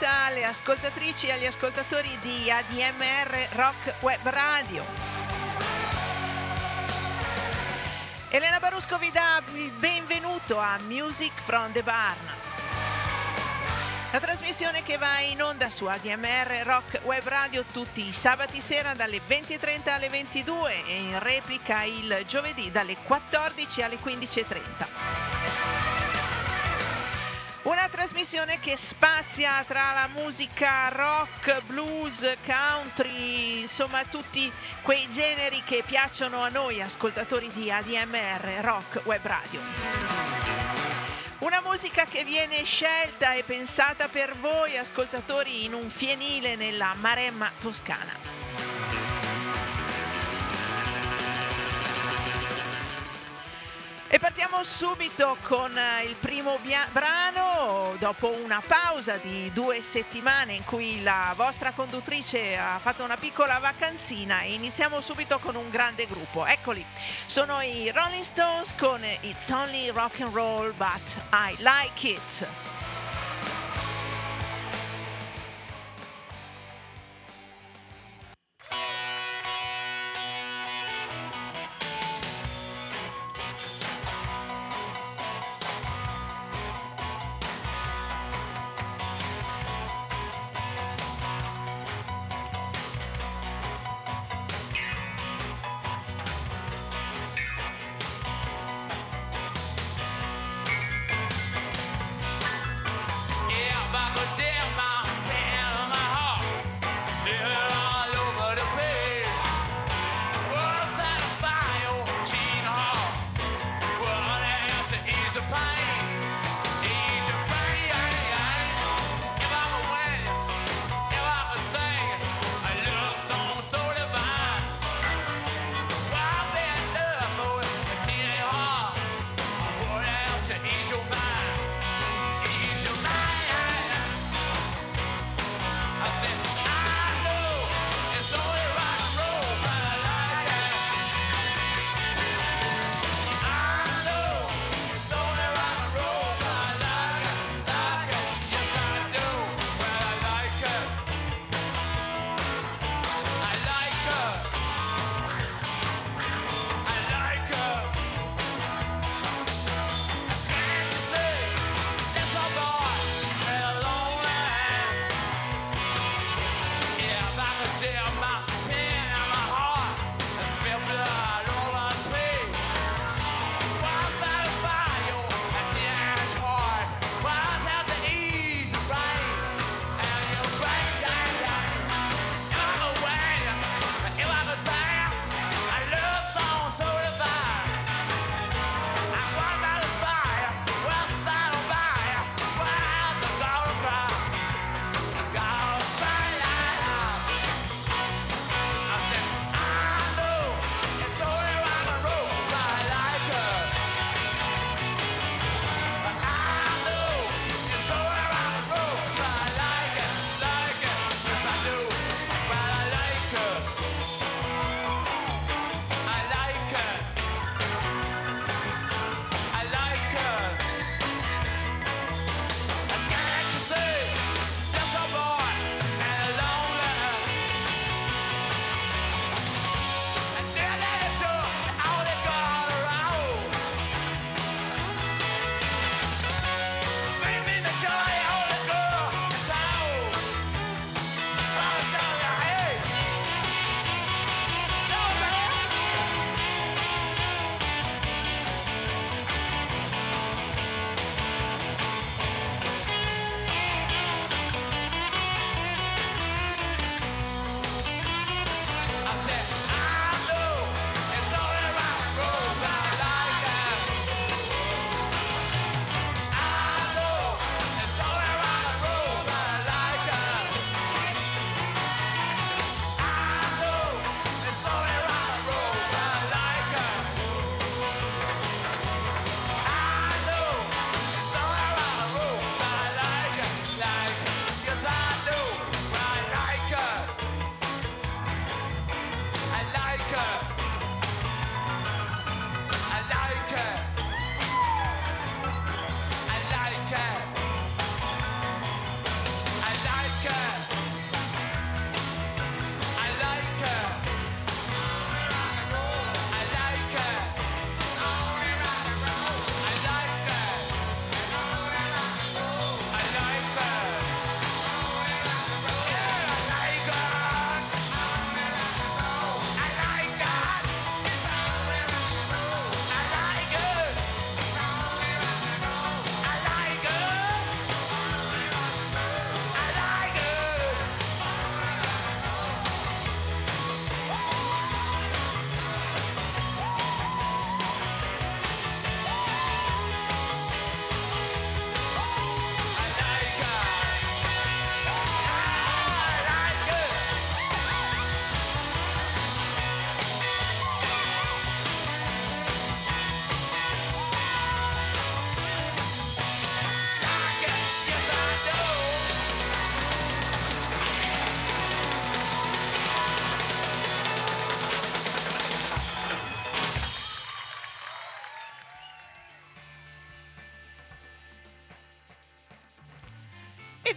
serata alle ascoltatrici e agli ascoltatori di ADMR Rock Web Radio. Elena Barusco vi dà il benvenuto a Music from the Barn. La trasmissione che va in onda su ADMR Rock Web Radio tutti i sabati sera dalle 20.30 alle 22 e in replica il giovedì dalle 14 alle 15.30. trasmissione che spazia tra la musica rock, blues, country, insomma tutti quei generi che piacciono a noi ascoltatori di ADMR Rock Web Radio. Una musica che viene scelta e pensata per voi ascoltatori in un fienile nella Maremma toscana. E partiamo subito con eh, il primo bia- brano, dopo una pausa di due settimane in cui la vostra conduttrice ha fatto una piccola vacanzina e iniziamo subito con un grande gruppo. Eccoli, sono i Rolling Stones con It's Only Rock and Roll But I Like It.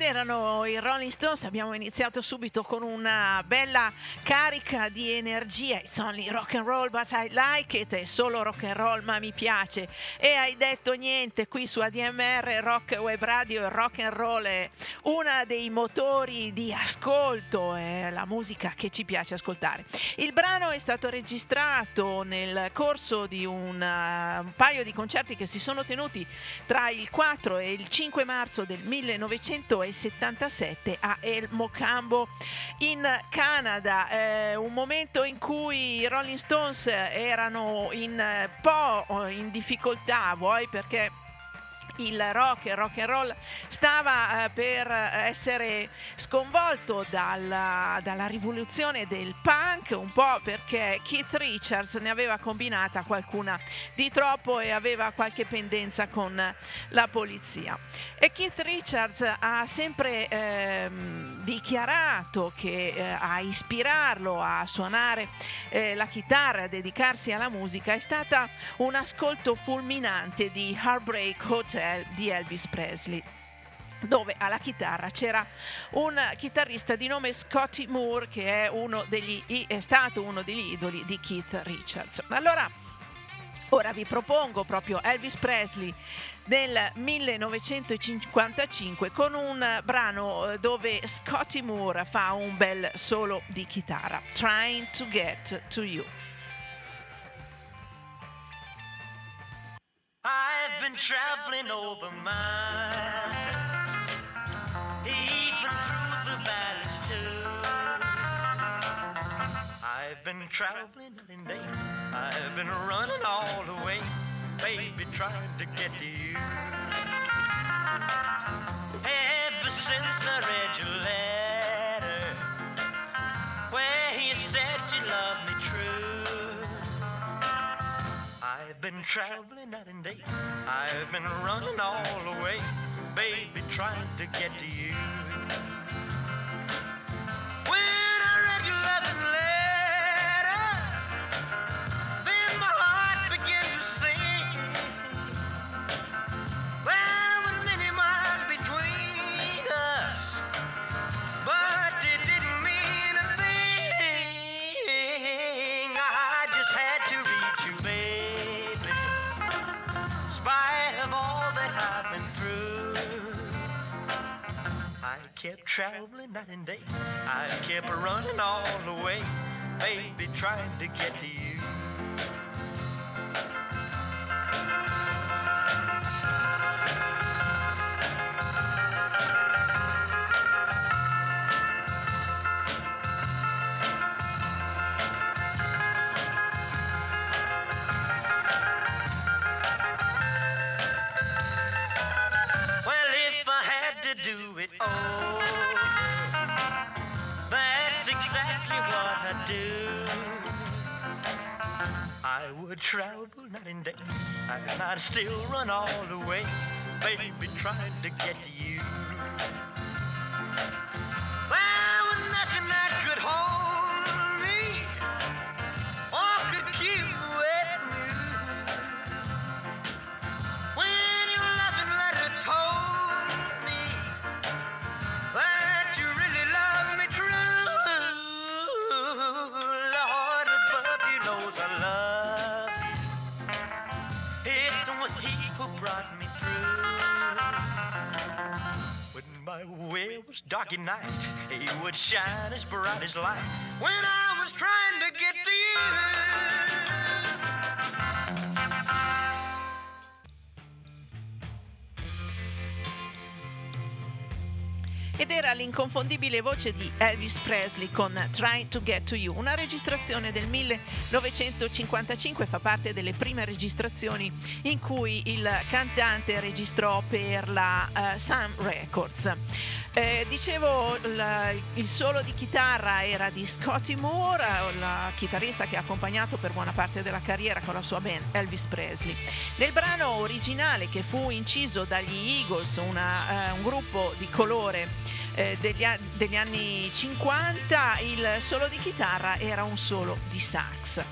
Erano i Rolling Stones, abbiamo iniziato subito con una bella carica di energia. It's only rock and roll, but I like it. È solo rock and roll, ma mi piace. E hai detto niente qui su ADMR Rock Web Radio. Il rock and roll è uno dei motori di ascolto, è la musica che ci piace ascoltare. Il brano è stato registrato nel corso di un, uh, un paio di concerti che si sono tenuti tra il 4 e il 5 marzo del 1900 1977 a El Mocambo in Canada, eh, un momento in cui i Rolling Stones erano un eh, po' in difficoltà, vuoi? Perché il rock, il rock and roll stava eh, per essere sconvolto dalla, dalla, rivoluzione del punk, un po' perché Keith Richards ne aveva combinata qualcuna di troppo e aveva qualche pendenza con la polizia. E Keith Richards ha sempre ehm, dichiarato che eh, a ispirarlo a suonare eh, la chitarra, a dedicarsi alla musica, è stata un ascolto fulminante di Heartbreak Hotel Di Elvis Presley dove alla chitarra c'era un chitarrista di nome Scotty Moore che è, degli, è stato uno degli idoli di Keith Richards. Allora, ora vi propongo proprio Elvis Presley nel 1955 con un brano eh, dove Scotty Moore fa un bel solo di chitarra, Trying to Get to You. I've been traveling over miles, even through the valleys too. I've been traveling in day, I've been running all the way, baby, trying to get to you. Ever since I read your letter, where you said you loved me been traveling night and day. I've been running all the way, baby, trying to get to you. Traveling night and day. I kept running all the way, baby, trying to get to you. Travel night and day, and I'd still run all the way, baby, trying to get to you. Dark night, he would shine as bright as light when I was trying to get to you. ed era l'inconfondibile voce di Elvis Presley con Trying to Get to You, una registrazione del 1955, fa parte delle prime registrazioni in cui il cantante registrò per la uh, Sun Records. Eh, dicevo, la, il solo di chitarra era di Scotty Moore, la chitarrista che ha accompagnato per buona parte della carriera con la sua band Elvis Presley. Nel brano originale che fu inciso dagli Eagles, una, eh, un gruppo di colore eh, degli, degli anni 50, il solo di chitarra era un solo di sax.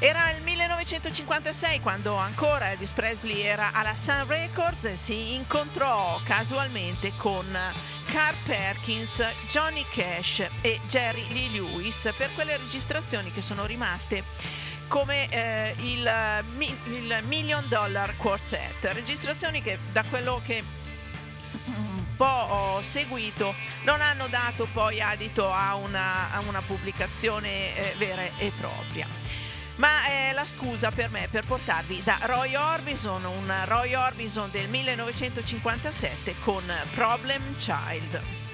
Era il 1956 quando ancora Elvis Presley era alla Sun Records e si incontrò casualmente con Carl Perkins, Johnny Cash e Jerry Lee Lewis per quelle registrazioni che sono rimaste come eh, il, il, Million Dollar Quartet, registrazioni che da quello che un po' ho seguito non hanno dato poi adito a una, a una pubblicazione eh, vera e propria ma è la scusa per me per portarvi da Roy Orbison, un Roy Orbison del 1957 con Problem Child.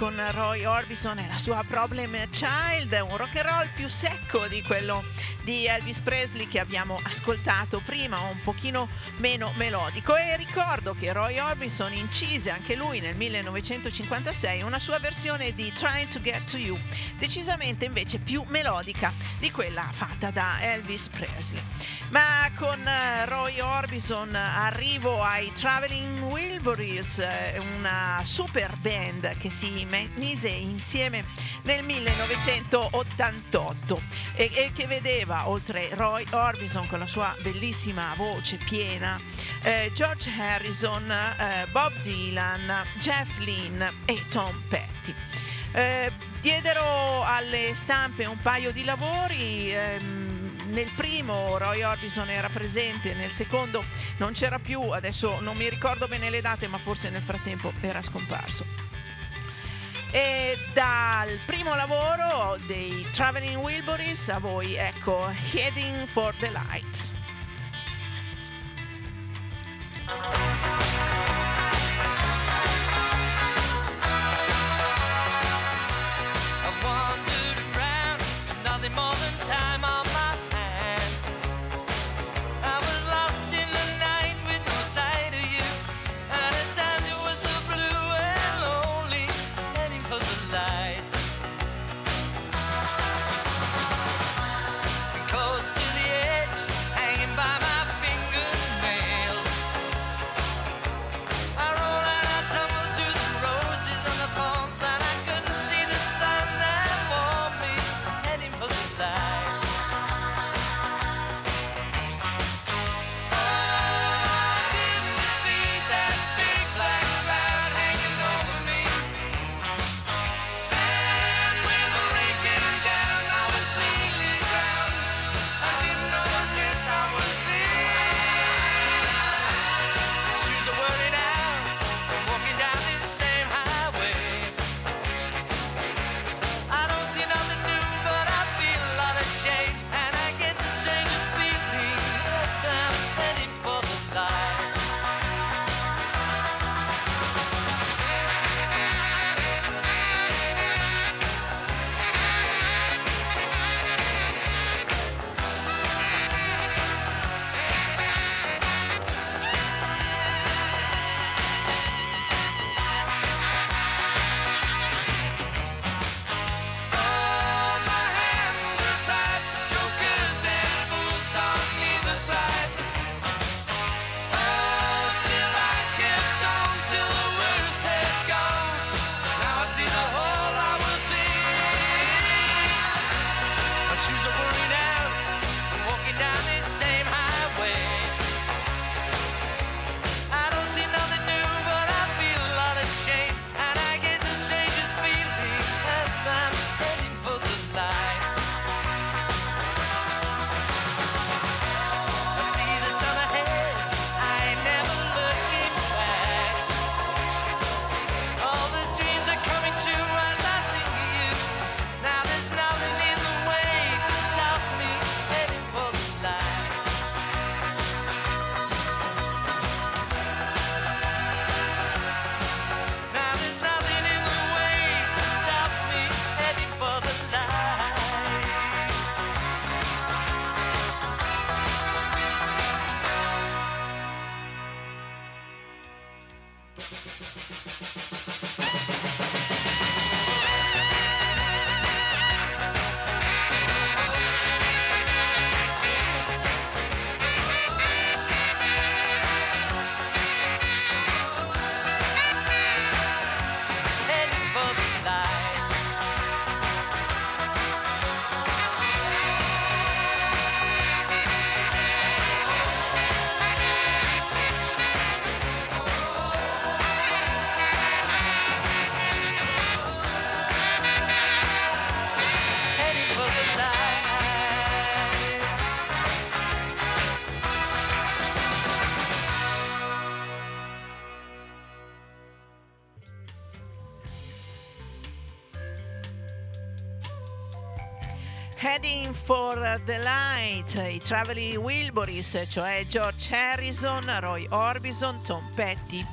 Con Roy Orbison e la sua Problem Child, un rock and roll più secco di quello di Elvis Presley che abbiamo ascoltato prima, un pochino meno melodico e ricordo che Roy Orbison incise anche lui nel 1956 una sua versione di Trying to Get to You, decisamente invece più melodica di quella fatta da Elvis Presley. Ma con eh, Roy Orbison arrivo ai Traveling Wilburys, eh, una super band che si mise insieme nel 1988 e, e che vedeva oltre Roy Orbison con la sua bellissima voce piena, eh, George Harrison, eh, Bob Dylan, Jeff Lynn e Tom Petty. Eh, diedero alle stampe un paio di lavori. Ehm, nel primo Roy Orbison era presente, nel secondo non c'era più, adesso non mi ricordo bene le date, ma forse nel frattempo era scomparso. E dal primo lavoro dei Traveling Wilburys a voi, ecco, Heading for the Light. The Light, i Traveling Wilburys, cioè George Harrison, Roy Orbison, Tom Petty.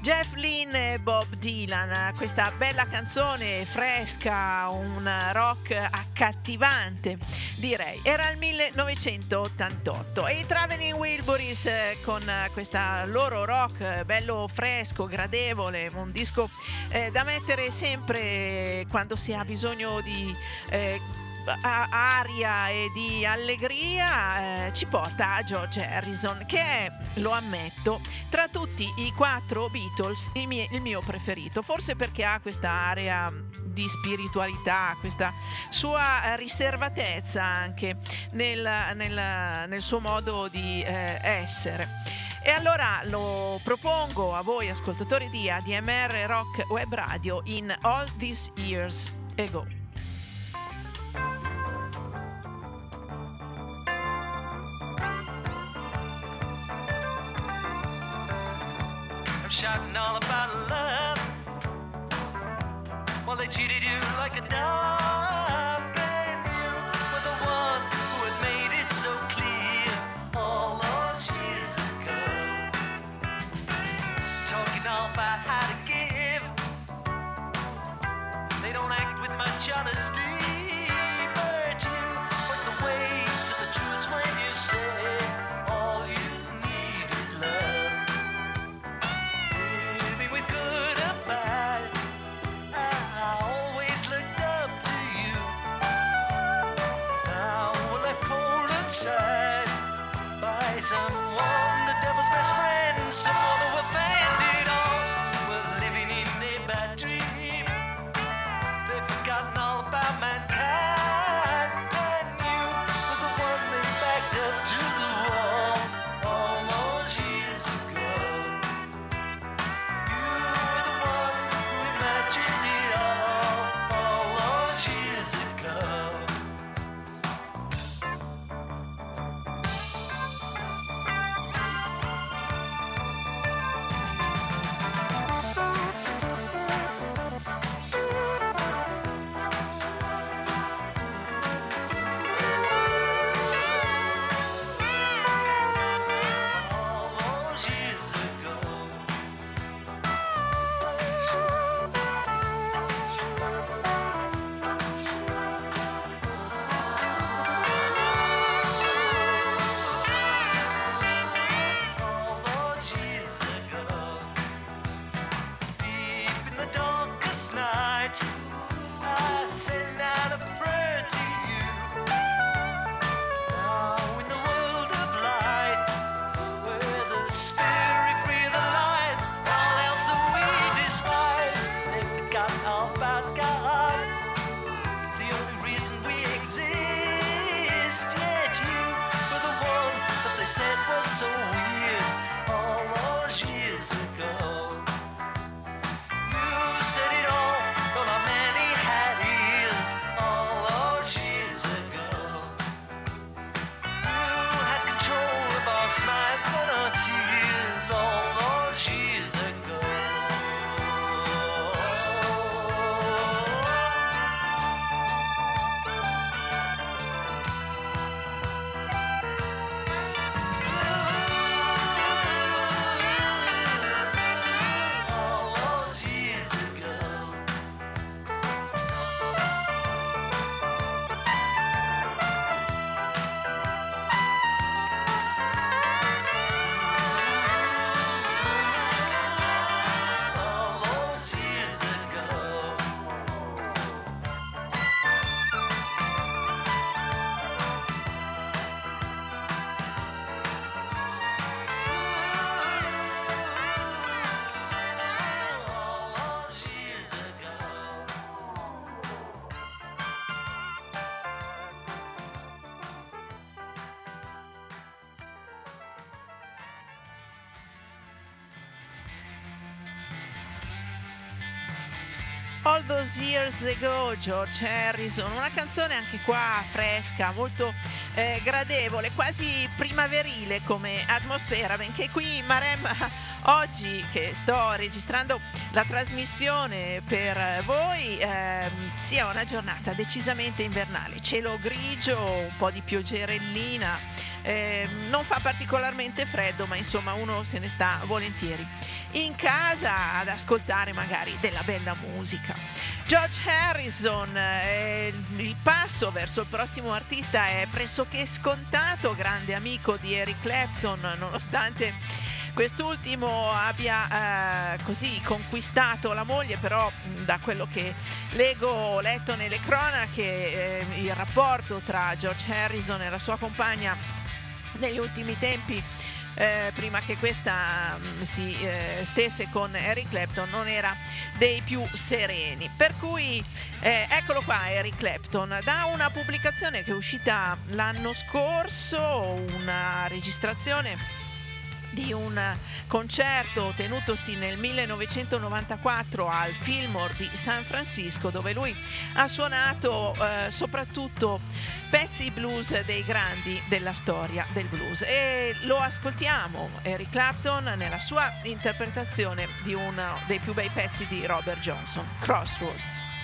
Jeff Lynne e Bob Dylan, questa bella canzone fresca, un rock accattivante, direi. Era il 1988 e i Traveling Wilburys con questa loro rock bello fresco, gradevole, un disco eh, da mettere sempre quando si ha bisogno di eh, aria e di allegria eh, ci porta a George Harrison che è, lo ammetto, tra tutti i quattro Beatles il mio, il mio preferito, forse perché ha questa area di spiritualità, questa sua riservatezza anche nel, nel, nel suo modo di eh, essere. E allora lo propongo a voi ascoltatori di ADMR Rock Web Radio in All These Years Ago. Shouting all about love. While they cheated you like a dog. All Those Years Ago, George Harrison, una canzone anche qua fresca, molto eh, gradevole, quasi primaverile come atmosfera, benché qui in Maremma oggi che sto registrando la trasmissione per voi eh, sia una giornata decisamente invernale, cielo grigio, un po' di pioggerellina, eh, non fa particolarmente freddo, ma insomma uno se ne sta volentieri in casa ad ascoltare magari della bella musica. George Harrison, eh, il passo verso il prossimo artista è pressoché scontato, grande amico di Eric Clapton, nonostante quest'ultimo abbia eh, così conquistato la moglie, però da quello che leggo, ho letto nelle cronache, eh, il rapporto tra George Harrison e la sua compagna negli ultimi tempi eh, prima che questa mm, si eh, stesse con Eric Clapton non era dei più sereni. Per cui eh, eccolo qua Eric Clapton. Da una pubblicazione che è uscita l'anno scorso una registrazione di un concerto tenutosi nel 1994 al Fillmore di San Francisco dove lui ha suonato eh, soprattutto pezzi blues dei grandi della storia del blues e lo ascoltiamo Eric Clapton nella sua interpretazione di uno dei più bei pezzi di Robert Johnson, Crossroads.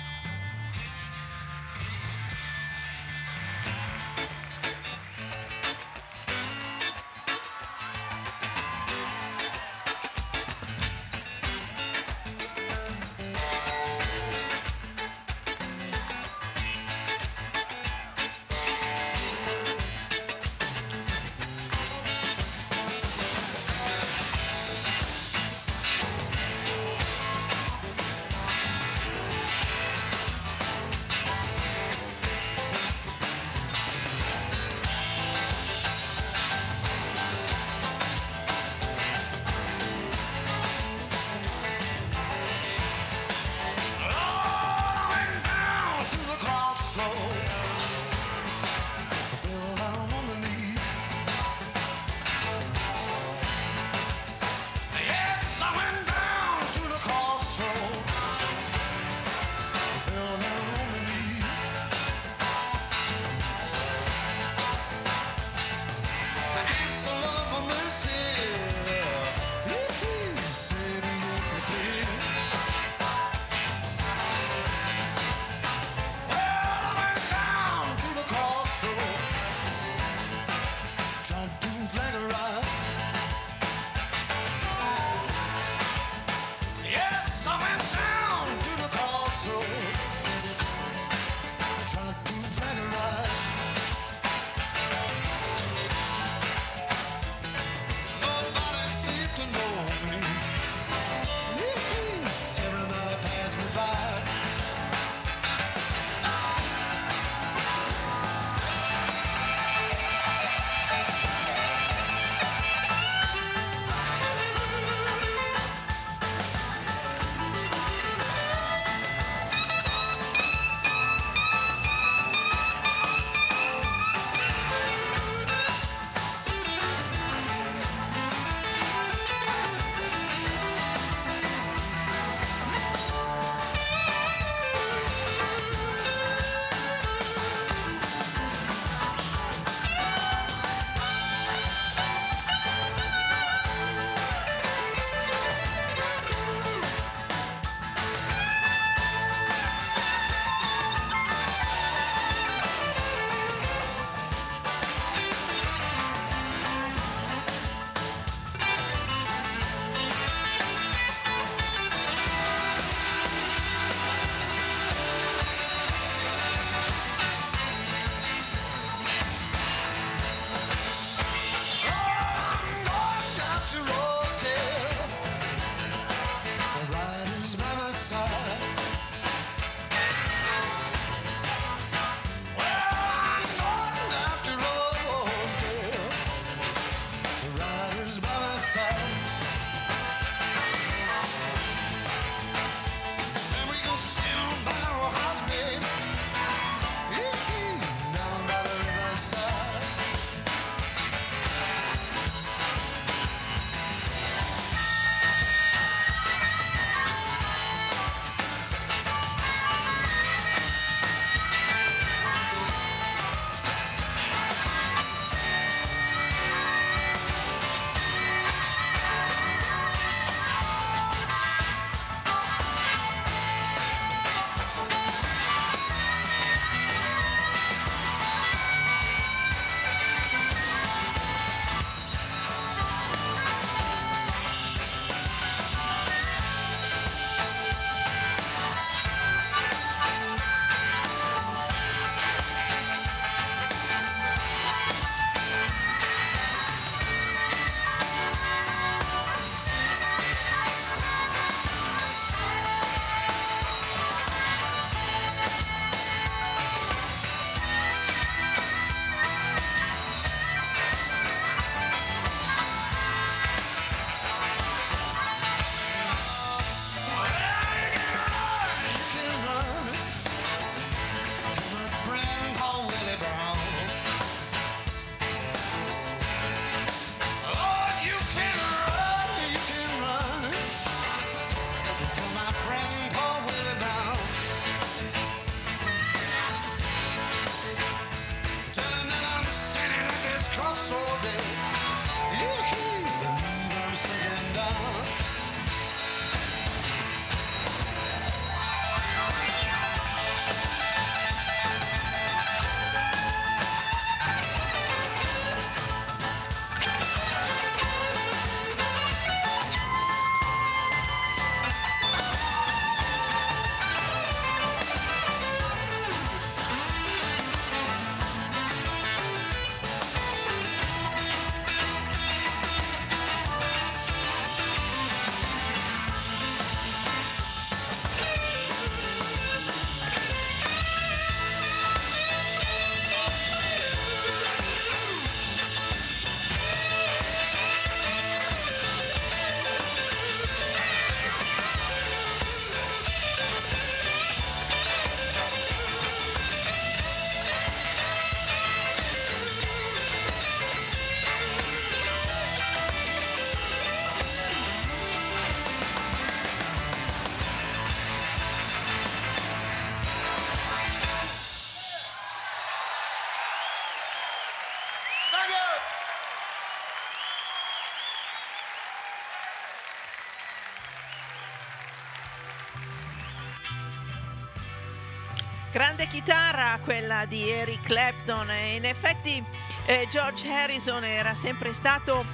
Grande chitarra quella di Eric Clapton. E in effetti eh, George Harrison era sempre stato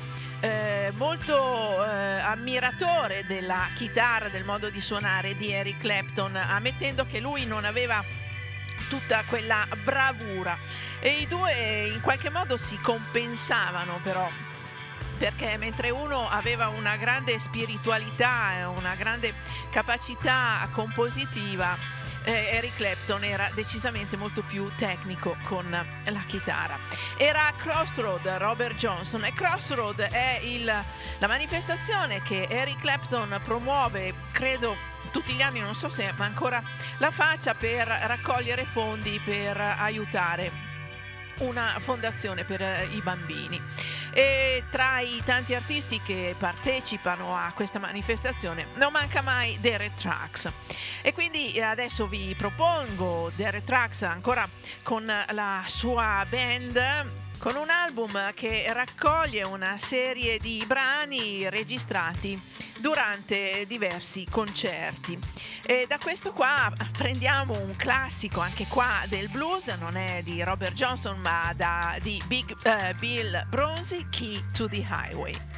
eh, molto eh, ammiratore della chitarra, del modo di suonare di Eric Clapton, ammettendo che lui non aveva tutta quella bravura. E i due in qualche modo si compensavano però perché mentre uno aveva una grande spiritualità e una grande capacità compositiva eh, Eric Clapton era decisamente molto più tecnico con la chitarra. Era Crossroad Robert Johnson e Crossroad è il, la manifestazione che Eric Clapton promuove, credo tutti gli anni, non so se ancora la faccia, per raccogliere fondi per aiutare una fondazione per i bambini. E tra i tanti artisti che partecipano a questa manifestazione non manca mai Derek Trucks. E quindi eh, adesso vi propongo Derek Trucks ancora con la sua band con un album che raccoglie una serie di brani registrati durante diversi concerti. E da questo qua prendiamo un classico anche qua del blues, non è di Robert Johnson ma da, di Big, uh, Bill Bronzy, Key to the Highway.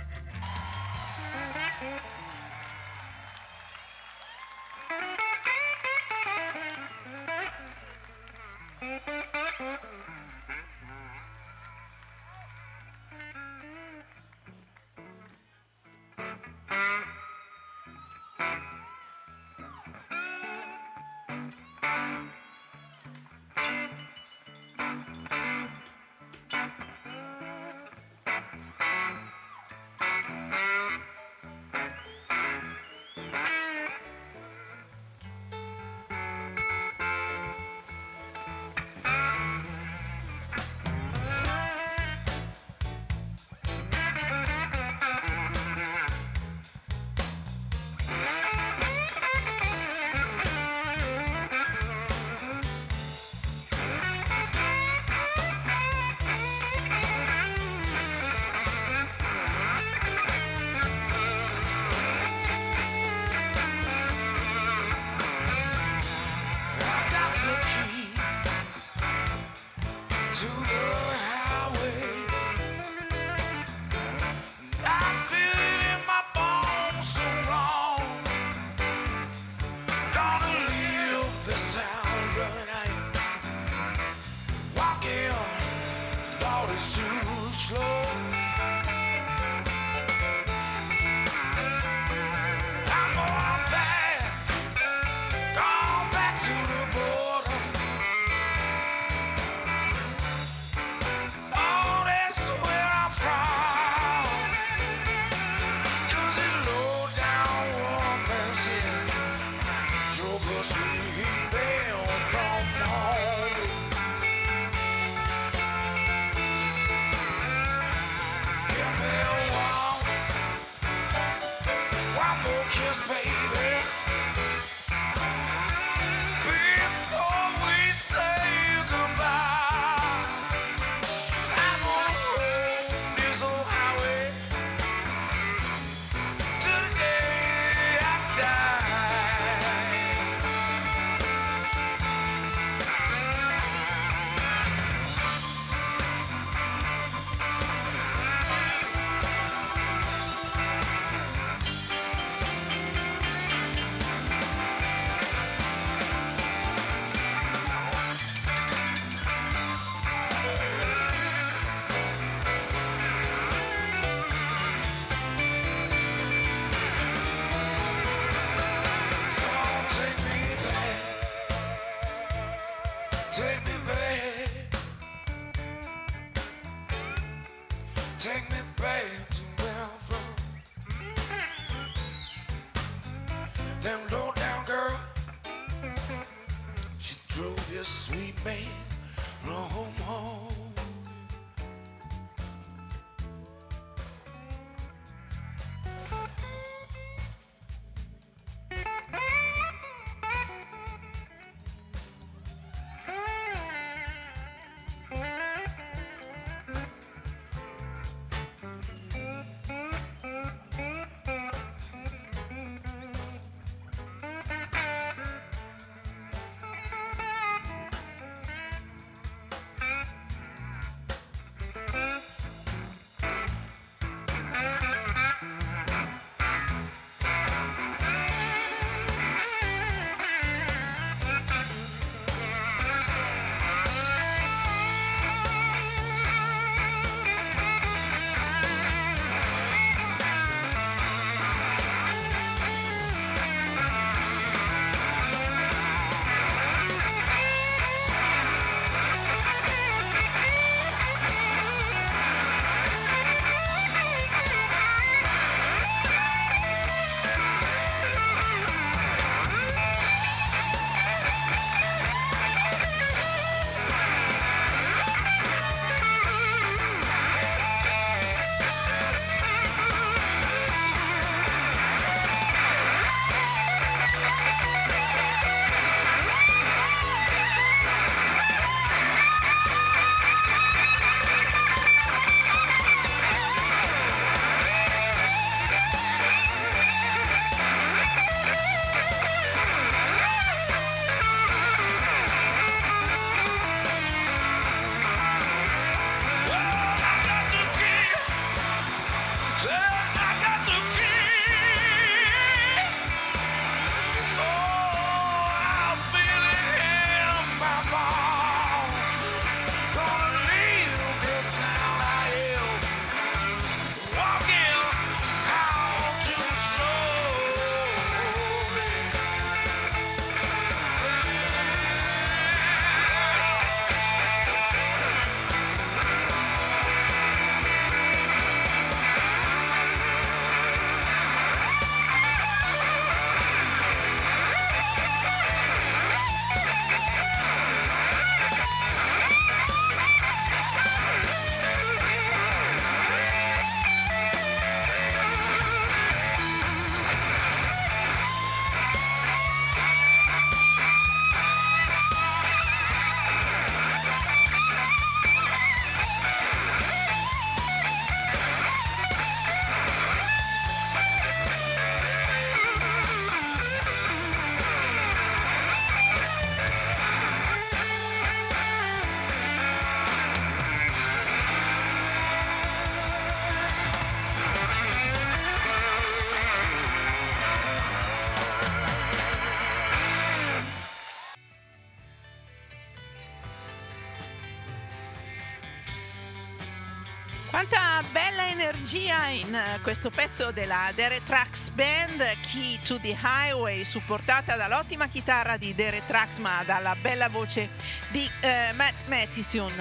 Energia in eh, questo pezzo della Dere Trax Band, Key to the Highway, supportata dall'ottima chitarra di Dere Trax ma dalla bella voce di eh, Matt Mattison.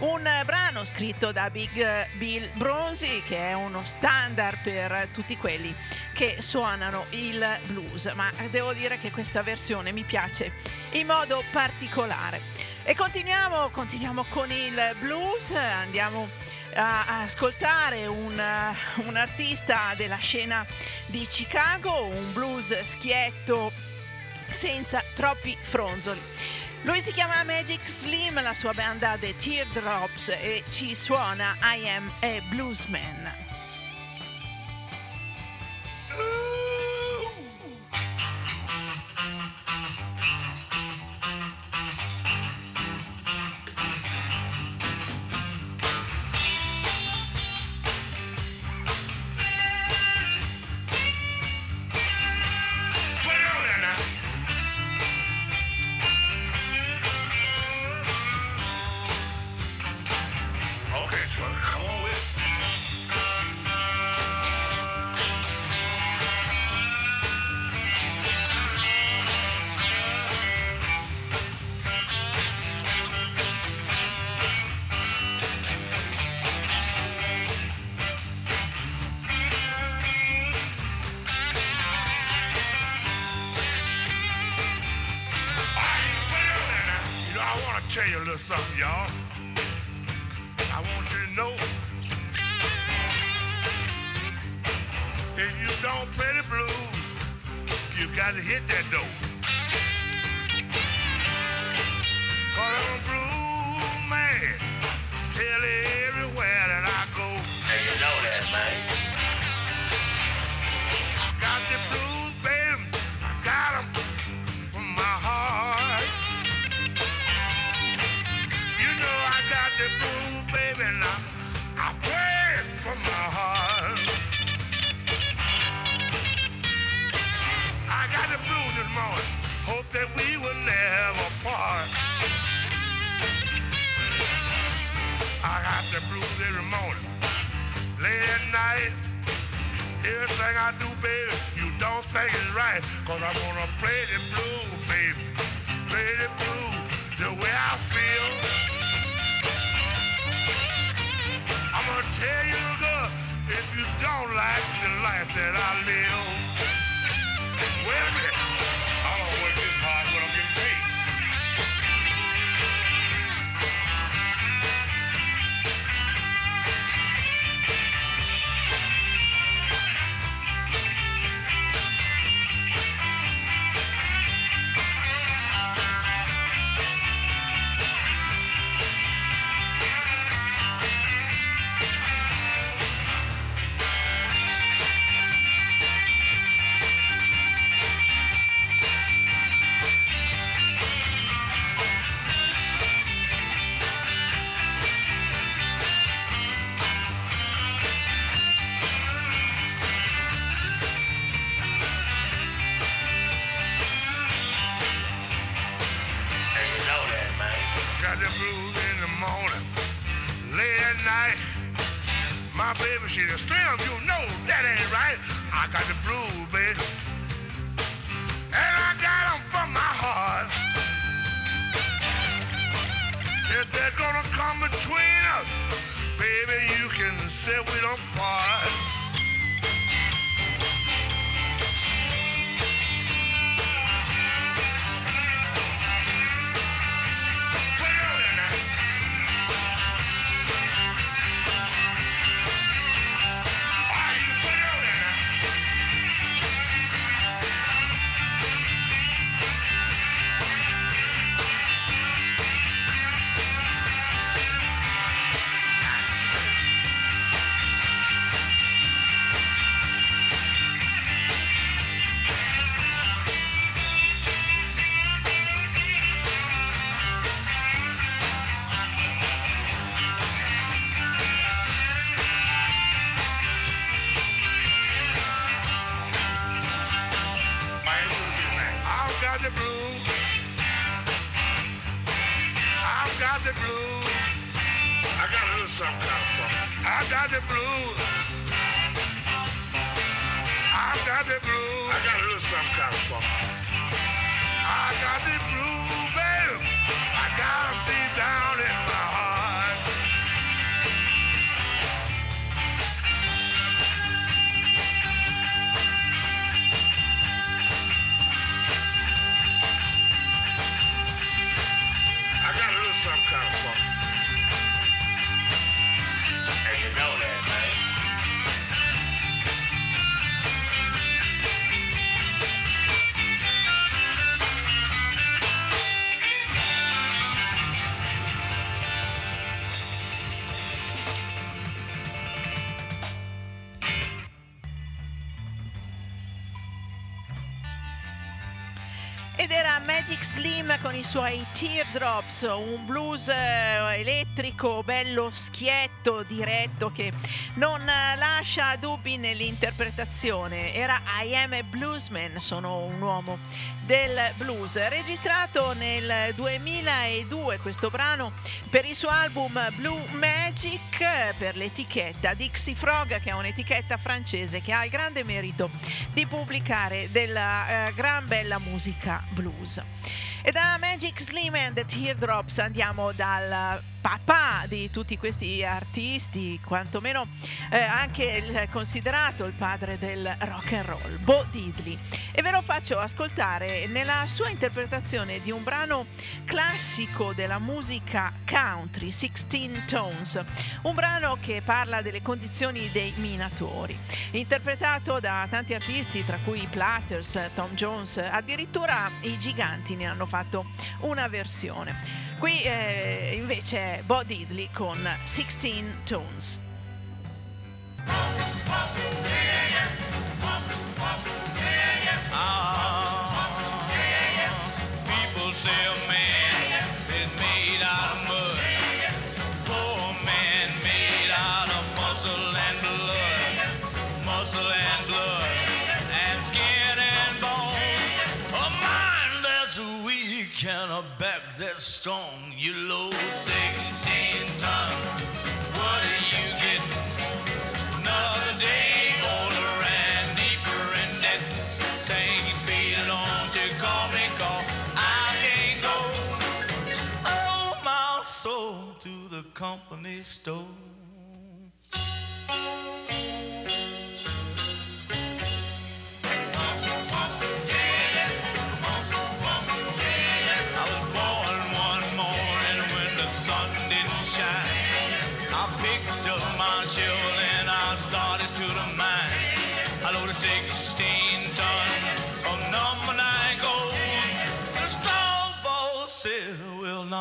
Un brano scritto da Big eh, Bill Bronzy che è uno standard per tutti quelli che suonano il blues, ma devo dire che questa versione mi piace in modo particolare. E continuiamo, continuiamo con il blues, andiamo a ascoltare un, uh, un artista della scena di Chicago, un blues schietto senza troppi fronzoli. Lui si chiama Magic Slim, la sua banda The Teardrops e ci suona I Am a Bluesman. little something, y'all. I want you to know if you don't play the blues, you got to hit that door. that night. My baby, she just slim, you know that ain't right. I got the blues, baby. And I got them from my heart. If they're gonna come between us, baby, you can say we don't part. Suoi Teardrops, un blues eh, elettrico, bello schietto, diretto, che non eh, lascia dubbi nell'interpretazione. Era I Am a Bluesman, sono un uomo del blues, registrato nel 2002 questo brano per il suo album Blue Magic per l'etichetta Dixie Frog, che è un'etichetta francese che ha il grande merito di pubblicare della eh, gran bella musica blues. E da Magic Slim and the Teardrops andiamo dal papà di tutti questi artisti, quantomeno eh, anche il considerato il padre del rock and roll, Bo Diddley. E ve lo faccio ascoltare nella sua interpretazione di un brano classico della musica country, 16 Tones, un brano che parla delle condizioni dei minatori, interpretato da tanti artisti, tra cui i Platters, Tom Jones, addirittura i giganti ne hanno fatto una versione. Qui eh, invece è Bo Diddley con 16 Tones. Strong. You load 16 tons. What do you get? Another day older and deeper in debt. Beat it on to call me, call. I can't go. Oh, my soul to the company store.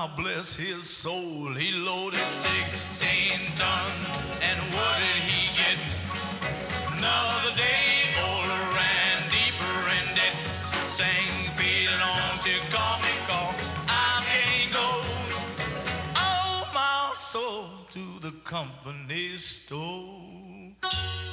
Now bless his soul. He loaded 16 tons. And what did he get? Another day older and deeper in debt. Sang feeling on to call me call. I can't go. Oh, my soul to the company store.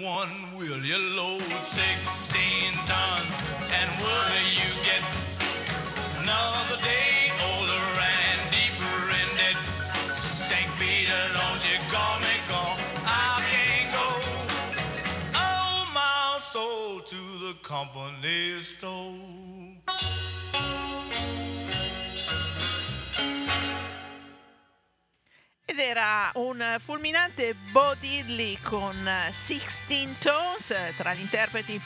One will. You load 16 tons, and what do you get? Another day older and deeper in debt. St. Peter, don't you call me, call. I can't go. Oh, my soul to the company store. Un fulminante Bo Diddley con 16 Tones, eh, tra gli interpreti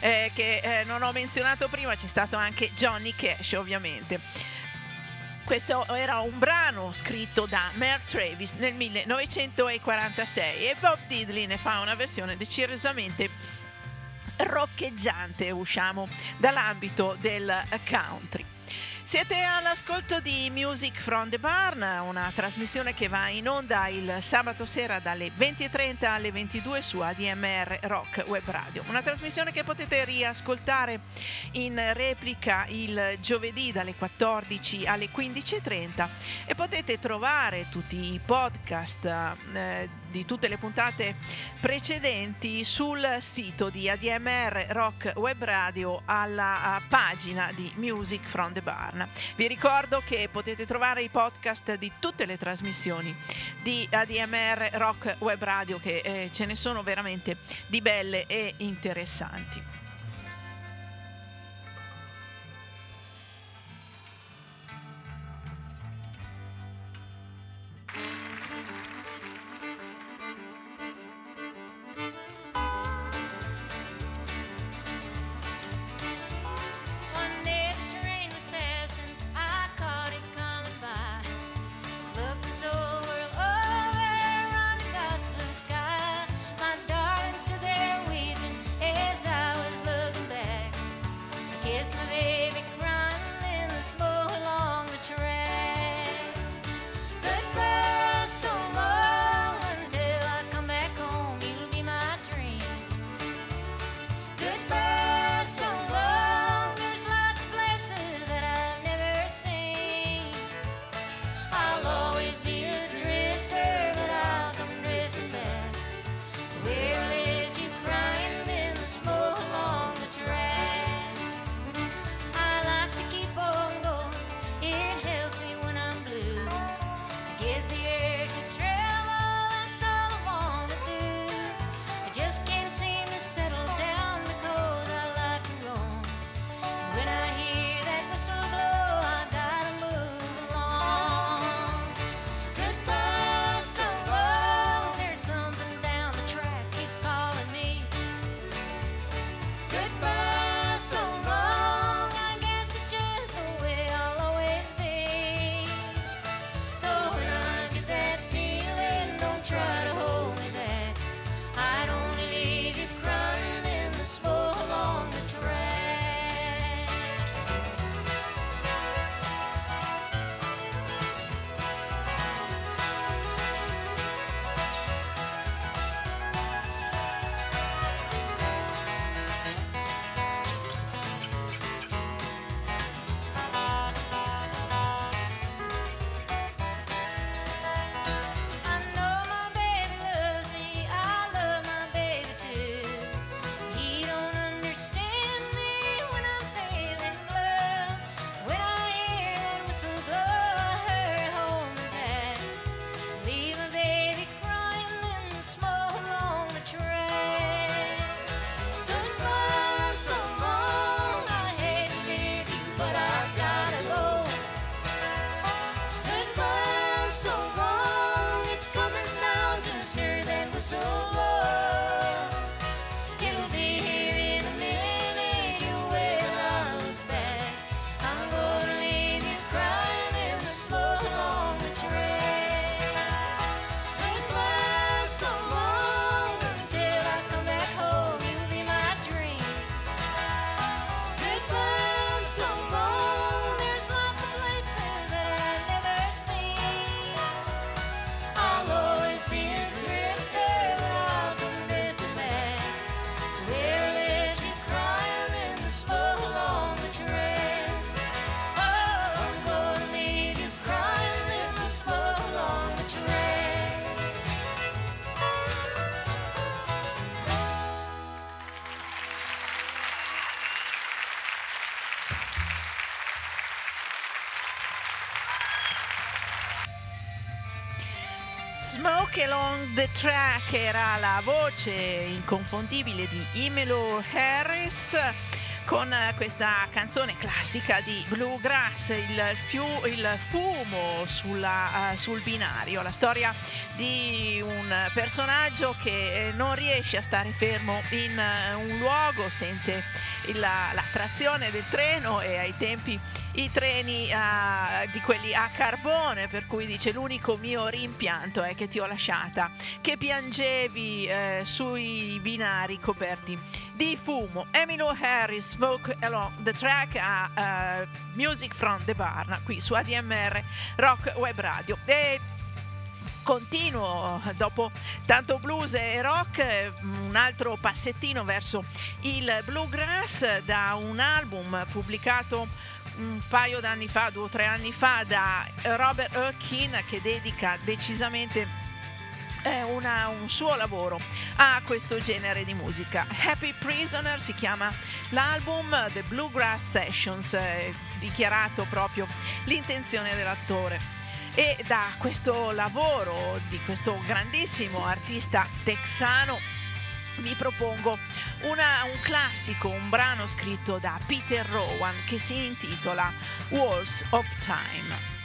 eh, che eh, non ho menzionato prima c'è stato anche Johnny Cash ovviamente. Questo era un brano scritto da Mer Travis nel 1946 e Bob Diddley ne fa una versione decisamente roccheggiante, usciamo dall'ambito del country. Siete all'ascolto di Music from the Barn, una trasmissione che va in onda il sabato sera dalle 20.30 alle 22 su ADMR Rock Web Radio. Una trasmissione che potete riascoltare in replica il giovedì dalle 14 alle 15.30 e potete trovare tutti i podcast eh, di tutte le puntate precedenti sul sito di ADMR Rock Web Radio alla pagina di Music from the Barn. Vi ricordo che potete trovare i podcast di tutte le trasmissioni di ADMR Rock Web Radio che eh, ce ne sono veramente di belle e interessanti. Smoke Along the Track era la voce inconfondibile di Emilio Harris con questa canzone classica di Bluegrass, il, fiu- il fumo sulla, uh, sul binario, la storia di un personaggio che non riesce a stare fermo in uh, un luogo, sente la, l'attrazione del treno e ai tempi i treni uh, di quelli a carbone, per cui dice l'unico mio rimpianto è che ti ho lasciata, che piangevi eh, sui binari coperti di fumo. Emilio Harris, Smoke Along the Track a uh, Music from the Barn, qui su ADMR Rock Web Radio. E continuo dopo tanto blues e rock un altro passettino verso il bluegrass da un album pubblicato un paio d'anni fa, due o tre anni fa da Robert Erkin che dedica decisamente eh, una, un suo lavoro a questo genere di musica. Happy Prisoner si chiama l'album The Bluegrass Sessions, eh, dichiarato proprio l'intenzione dell'attore e da questo lavoro di questo grandissimo artista texano vi propongo una, un classico, un brano scritto da Peter Rowan che si intitola Walls of Time.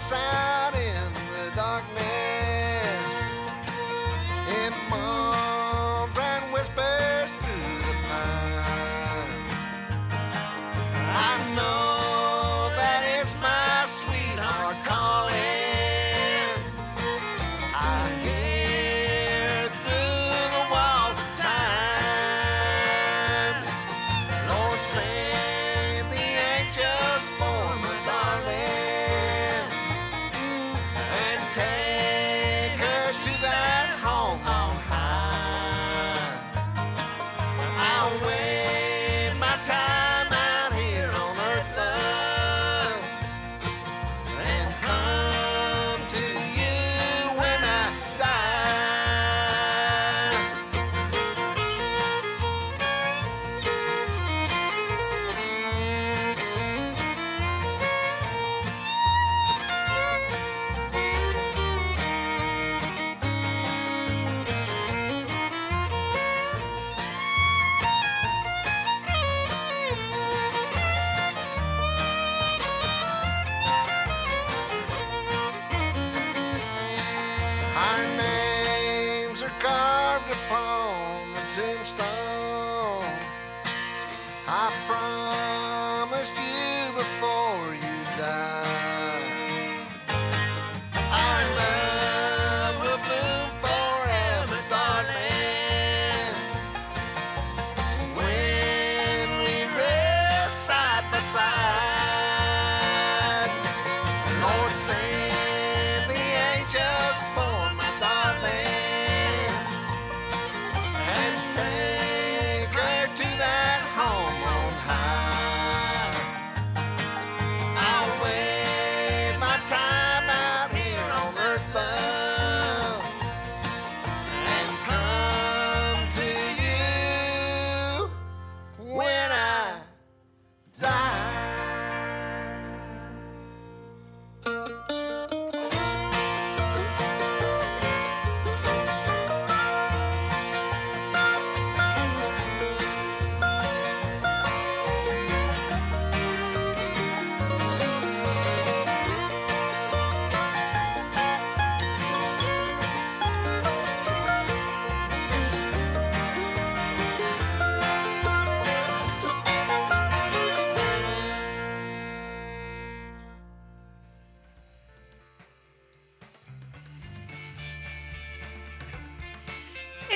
coração.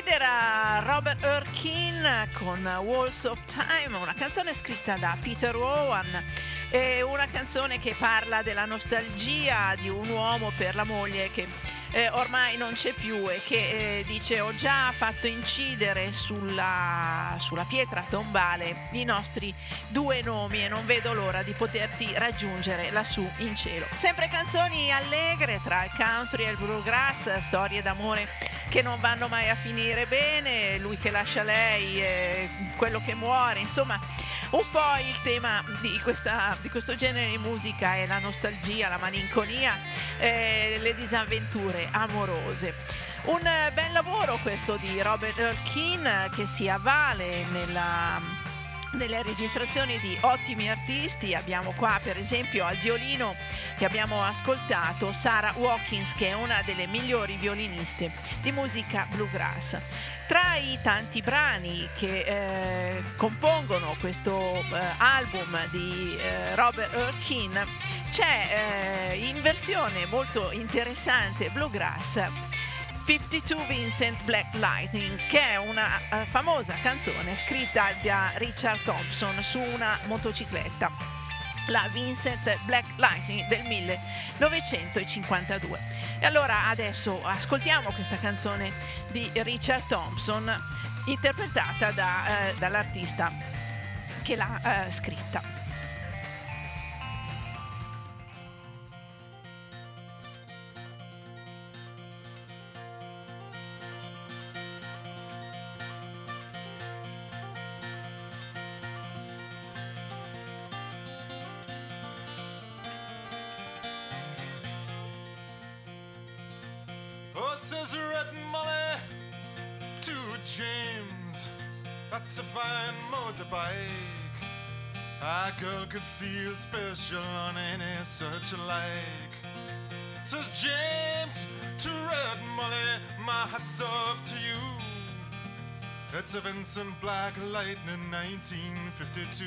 Ed era Robert Erkin con Walls of Time, una canzone scritta da Peter Owen. È una canzone che parla della nostalgia di un uomo per la moglie che eh, ormai non c'è più e che eh, dice ho già fatto incidere sulla, sulla pietra tombale i nostri due nomi e non vedo l'ora di poterti raggiungere lassù in cielo. Sempre canzoni allegre tra il country e il bluegrass, storie d'amore che non vanno mai a finire bene, lui che lascia lei, eh, quello che muore, insomma un po' il tema di, questa, di, questo genere di musica è la nostalgia, la malinconia, eh, le disavventure amorose. Un bel lavoro questo di Robert Erkin che si avvale nella, nelle registrazioni di ottimi artisti. Abbiamo qua per esempio al violino che abbiamo ascoltato Sarah Watkins che è una delle migliori violiniste di musica bluegrass. Tra i tanti brani che eh, compongono questo eh, album di eh, Robert Erkin c'è eh, in versione molto interessante bluegrass 52 Vincent Black Lightning, che è una uh, famosa canzone scritta da Richard Thompson su una motocicletta, la Vincent Black Lightning del 1952. E allora adesso ascoltiamo questa canzone di Richard Thompson interpretata da, uh, dall'artista che l'ha uh, scritta. Motorbike. A girl could feel special on any such like. Says James to Red Molly, my hat's off to you. It's a Vincent Black Lightning 1952.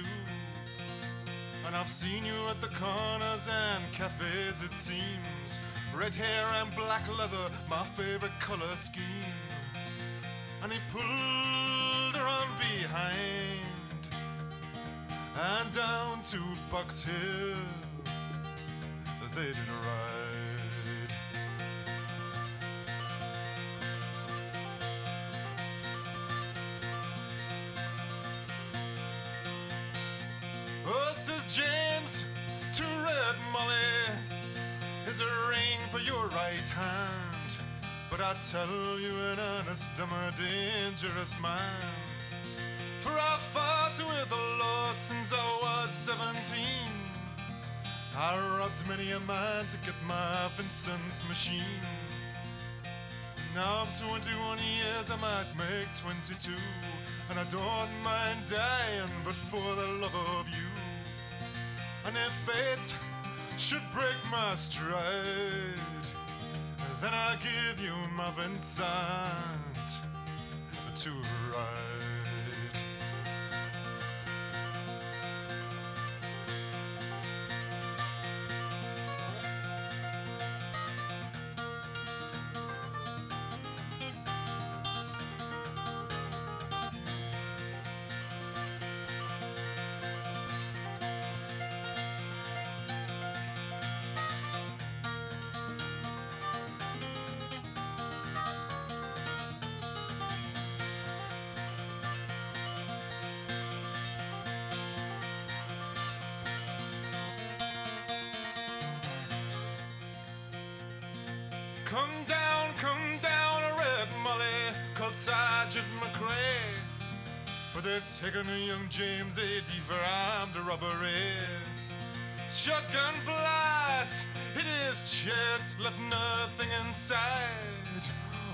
And I've seen you at the corners and cafes, it seems. Red hair and black leather, my favorite color scheme. And he pulled her on behind and down to Bucks Hill. They did ride. Oh, says James to Red Molly, is a ring for your right hand. But I tell you in earnest, I'm a dangerous man. I robbed many a man to get my Vincent machine. Now I'm 21 years, I might make 22. And I don't mind dying, but for the love of you. And if fate should break my stride, then I'll give you my Vincent to A young James A.D. for armed robbery. Shotgun blast hit his chest, left nothing inside.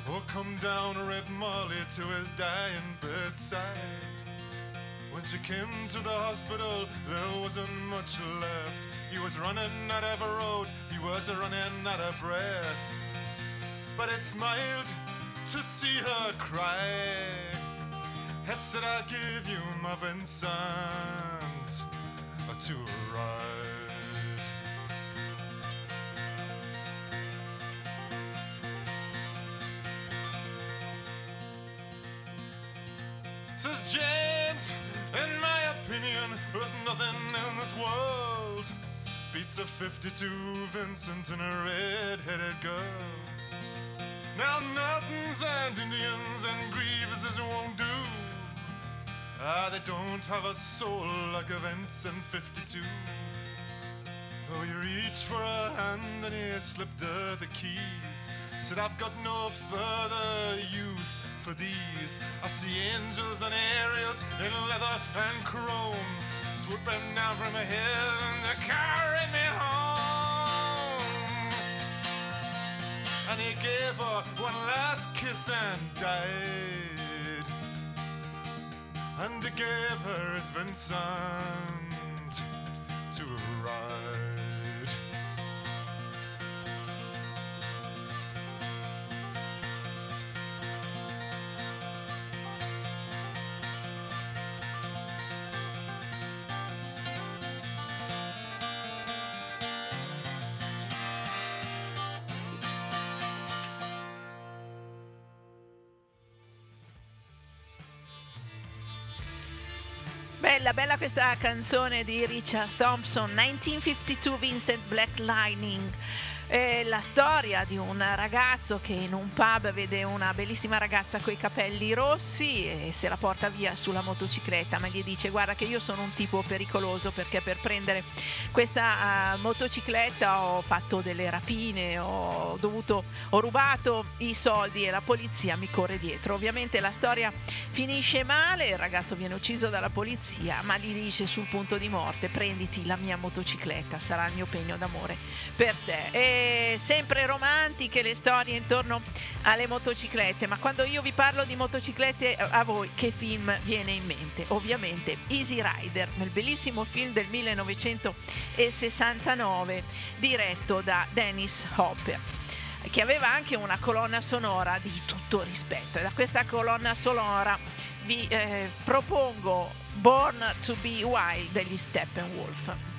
Oh, come down, Red Molly, to his dying bedside. When she came to the hospital, there wasn't much left. He was running out of a road, he was running out of breath. But I smiled to see her cry. I said, I'll give you my Vincent to ride. says James. In my opinion, there's nothing in this world beats a 52 Vincent and a red-headed girl. Now Nortons and Indians and Grievases won't do. Ah, they don't have a soul like events in 52. Oh, you reached for a hand and he slipped her the keys. Said, I've got no further use for these. I see angels and aerials in leather and chrome. Swooping down from heaven to carry me home. And he gave her one last kiss and died. And he gave her Vincent questa canzone di Richard Thompson, 1952 Vincent Black Lightning. È la storia di un ragazzo che in un pub vede una bellissima ragazza con i capelli rossi e se la porta via sulla motocicletta, ma gli dice guarda che io sono un tipo pericoloso perché per prendere questa uh, motocicletta ho fatto delle rapine, ho dovuto, ho rubato i soldi e la polizia mi corre dietro. Ovviamente la storia finisce male, il ragazzo viene ucciso dalla polizia, ma gli dice sul punto di morte prenditi la mia motocicletta, sarà il mio pegno d'amore per te. E sempre romantiche le storie intorno alle motociclette, ma quando io vi parlo di motociclette a voi che film viene in mente? Ovviamente Easy Rider, nel bellissimo film del 1969 diretto da Dennis Hopper che aveva anche una colonna sonora di tutto rispetto e da questa colonna sonora vi eh, propongo Born to be Wild degli Steppenwolf.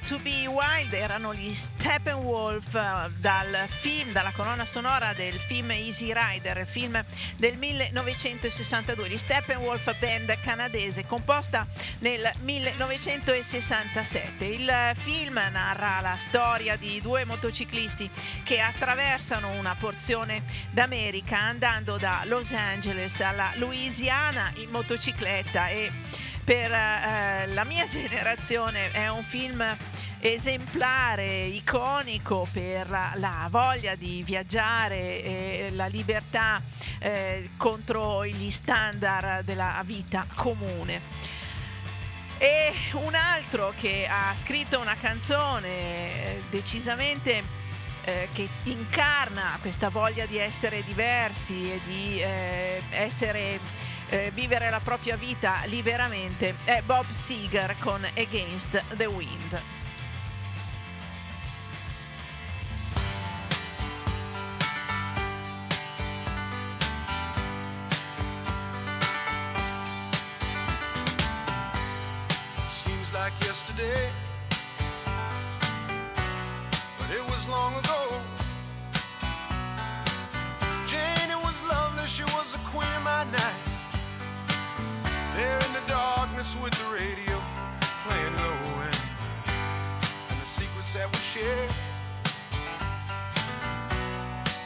To be Wild erano gli Steppenwolf eh, dal film, dalla colonna sonora del film Easy Rider, film del 1962, gli Steppenwolf band canadese composta nel 1967. Il film narra la storia di due motociclisti che attraversano una porzione d'America andando da Los Angeles alla Louisiana in motocicletta e per eh, la mia generazione è un film esemplare, iconico per la, la voglia di viaggiare e la libertà eh, contro gli standard della vita comune. E un altro che ha scritto una canzone eh, decisamente eh, che incarna questa voglia di essere diversi e di eh, essere eh, vivere la propria vita liberamente è Bob Seger con Against the Wind. Share.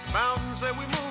The mountains that we move.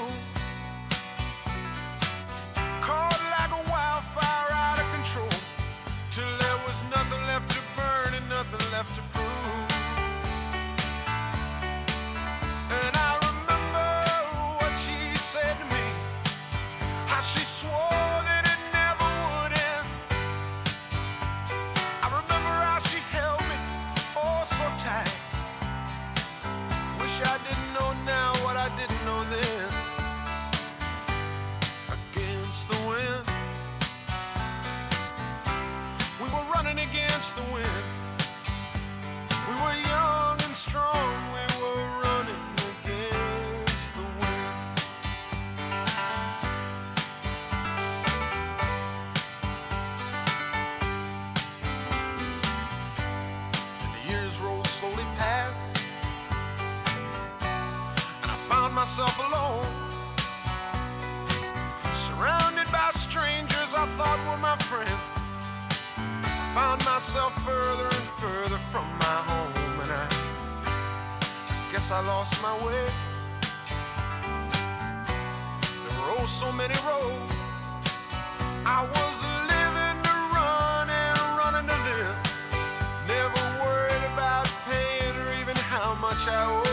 Myself further and further from my home. And I guess I lost my way. There were oh so many roads. I was living to run and running to live. Never worried about paying or even how much I owe.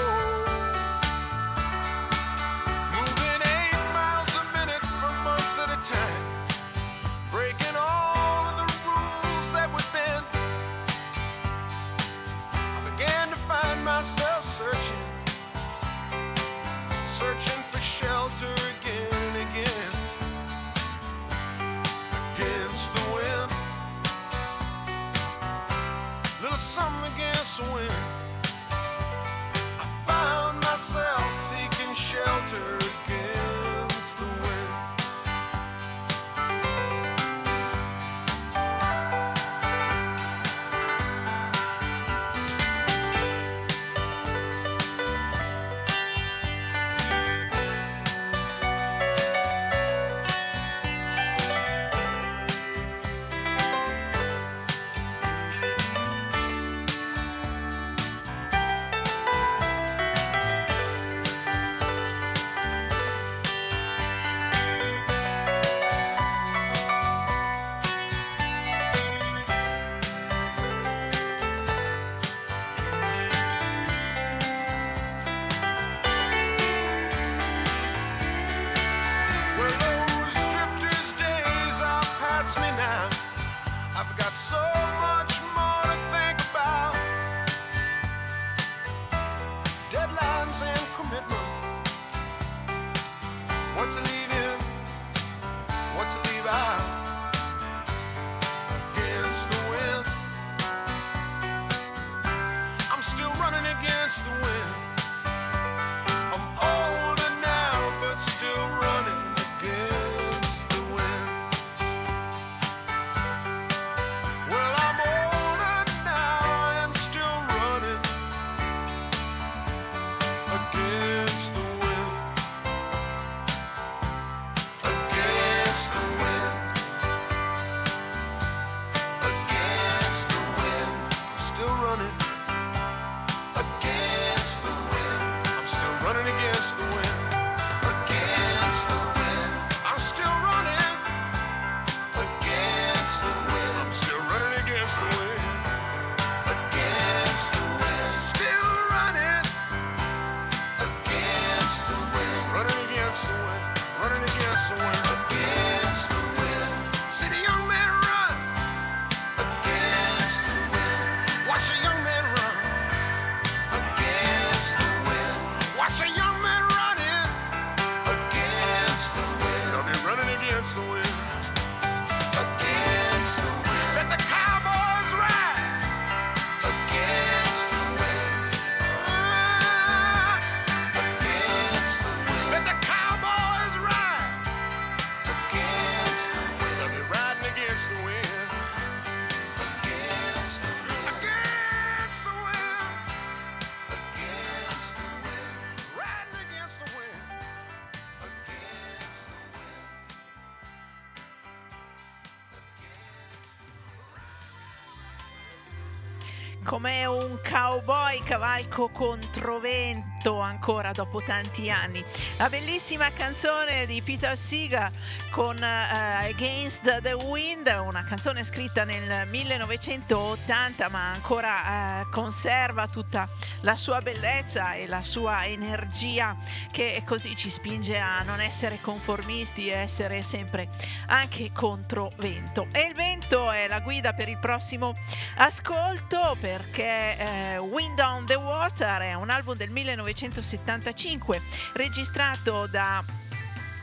Cavalco controvento ancora dopo tanti anni. La bellissima canzone di Peter Seeger con uh, Against the Wind, una canzone scritta nel 1980 ma ancora uh, conserva tutta la sua bellezza e la sua energia che così ci spinge a non essere conformisti e essere sempre anche controvento. E il vento è la guida per il prossimo ascolto perché eh, Wind on the Water è un album del 1975 registrato da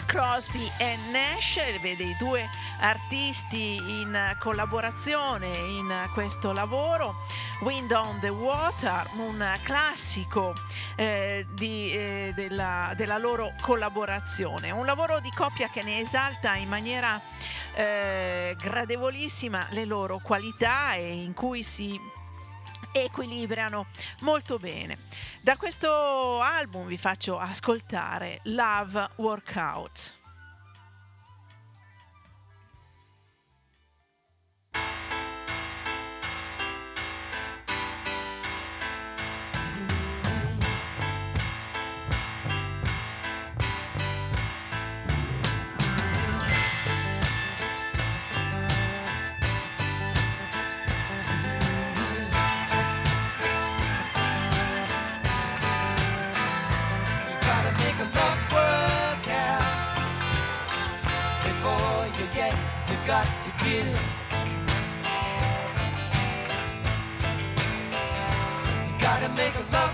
Crosby e Nash, vede i due artisti in collaborazione in questo lavoro. Wind on the Water, un classico eh, di, eh, della, della, loro collaborazione. Un lavoro di coppia che ne esalta in maniera eh, gradevolissima le loro qualità e in cui si equilibrano molto bene. Da questo album vi faccio ascoltare Love Workout. You gotta make a love.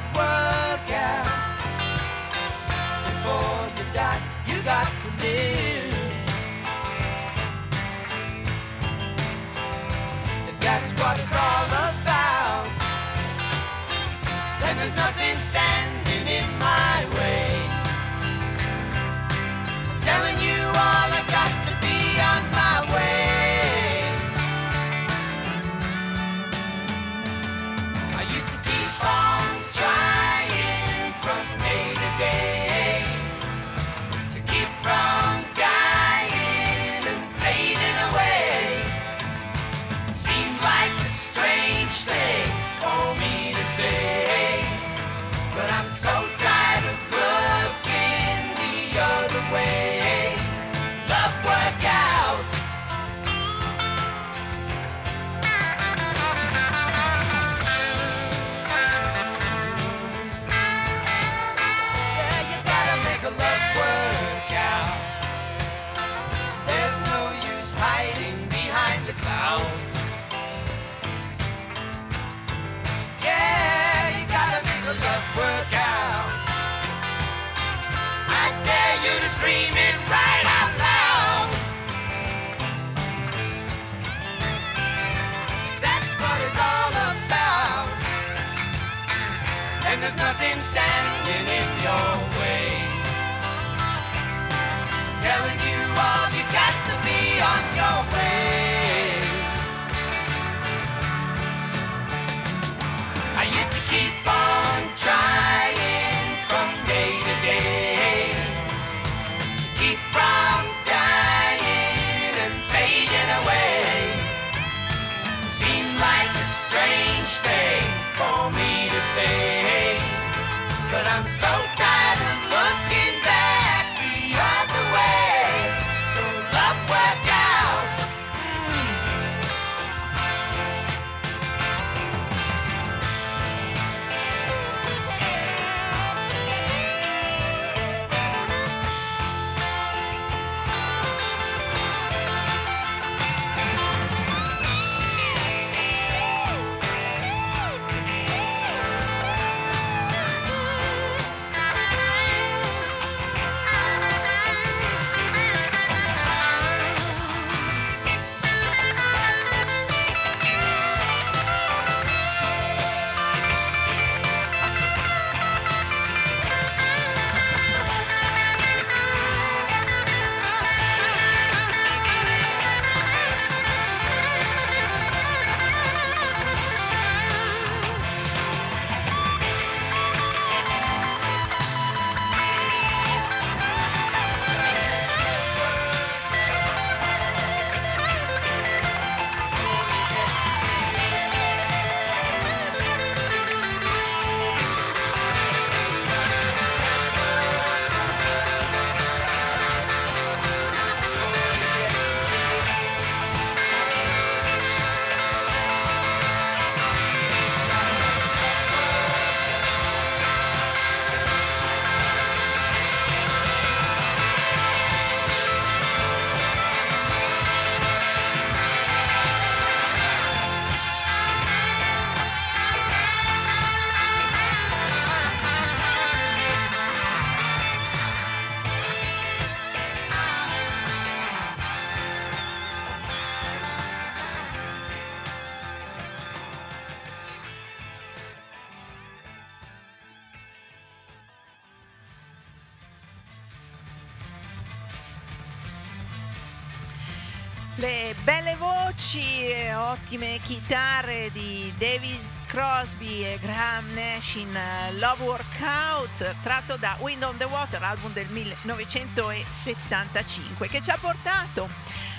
Ottime chitarre di David Crosby e Graham Nash in eh, Love Workout, tratto da Wind on the Water, album del 1975, che ci ha portato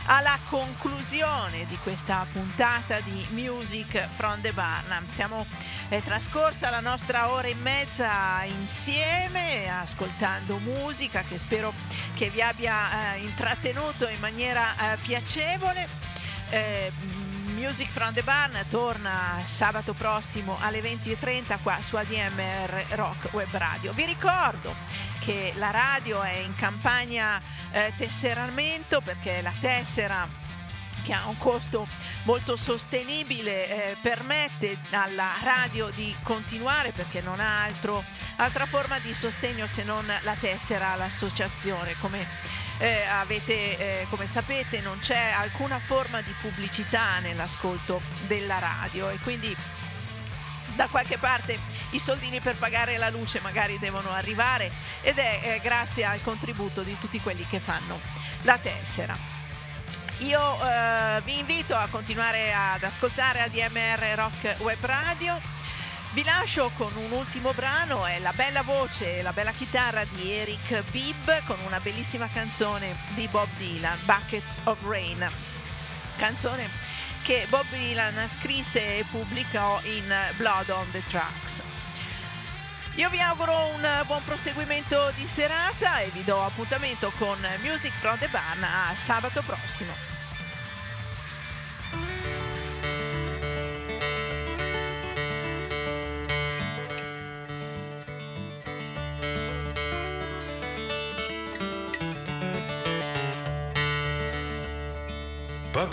alla conclusione di questa puntata di Music from the Barnum. Siamo è trascorsa la nostra ora e mezza insieme ascoltando musica che spero che vi abbia eh, intrattenuto in maniera eh, piacevole. Music from the Barn torna sabato prossimo alle 20.30 qua su ADMR Rock Web Radio. Vi ricordo che la radio è in campagna eh, tesseramento perché la tessera che ha un costo molto sostenibile eh, permette alla radio di continuare perché non ha altro, altra forma di sostegno se non la tessera all'associazione come eh, avete, eh, come sapete non c'è alcuna forma di pubblicità nell'ascolto della radio e quindi da qualche parte i soldini per pagare la luce magari devono arrivare ed è eh, grazie al contributo di tutti quelli che fanno la tessera. Io eh, vi invito a continuare ad ascoltare ADMR Rock Web Radio. Vi lascio con un ultimo brano, è la bella voce e la bella chitarra di Eric Bibb con una bellissima canzone di Bob Dylan, Buckets of Rain. Canzone che Bob Dylan scrisse e pubblicò in Blood on the Tracks. Io vi auguro un buon proseguimento di serata e vi do appuntamento con Music from the Barn a sabato prossimo.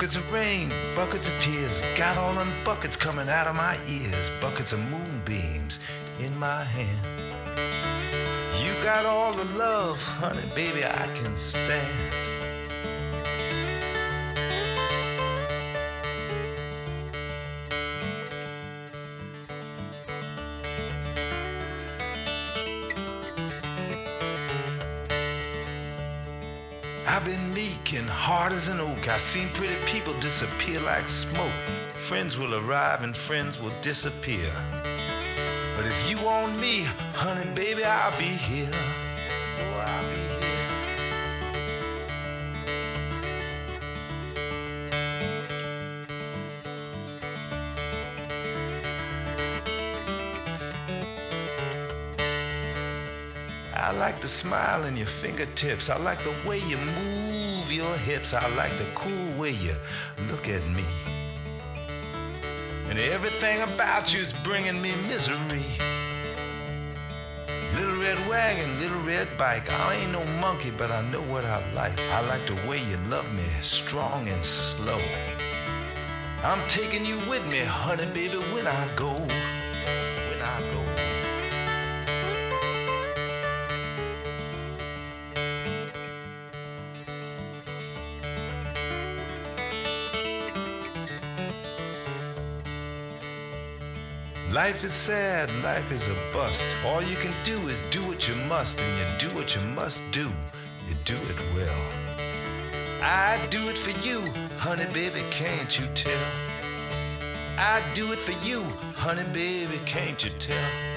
Buckets of rain, buckets of tears, got all them buckets coming out of my ears, buckets of moonbeams in my hand. You got all the love, honey, baby, I can stand. As an oak. I've seen pretty people disappear like smoke. Friends will arrive and friends will disappear. But if you want me, honey, baby, I'll be here. Oh, I'll be here. I like the smile in your fingertips. I like the way you move your hips. I like the cool way you look at me. And everything about you is bringing me misery. Little red wagon, little red bike. I ain't no monkey, but I know what I like. I like the way you love me, strong and slow. I'm taking you with me, honey, baby, when I go. Life is sad, life is a bust. All you can do is do what you must, and you do what you must do. You do it well. I do it for you, honey, baby, can't you tell? I do it for you, honey, baby, can't you tell?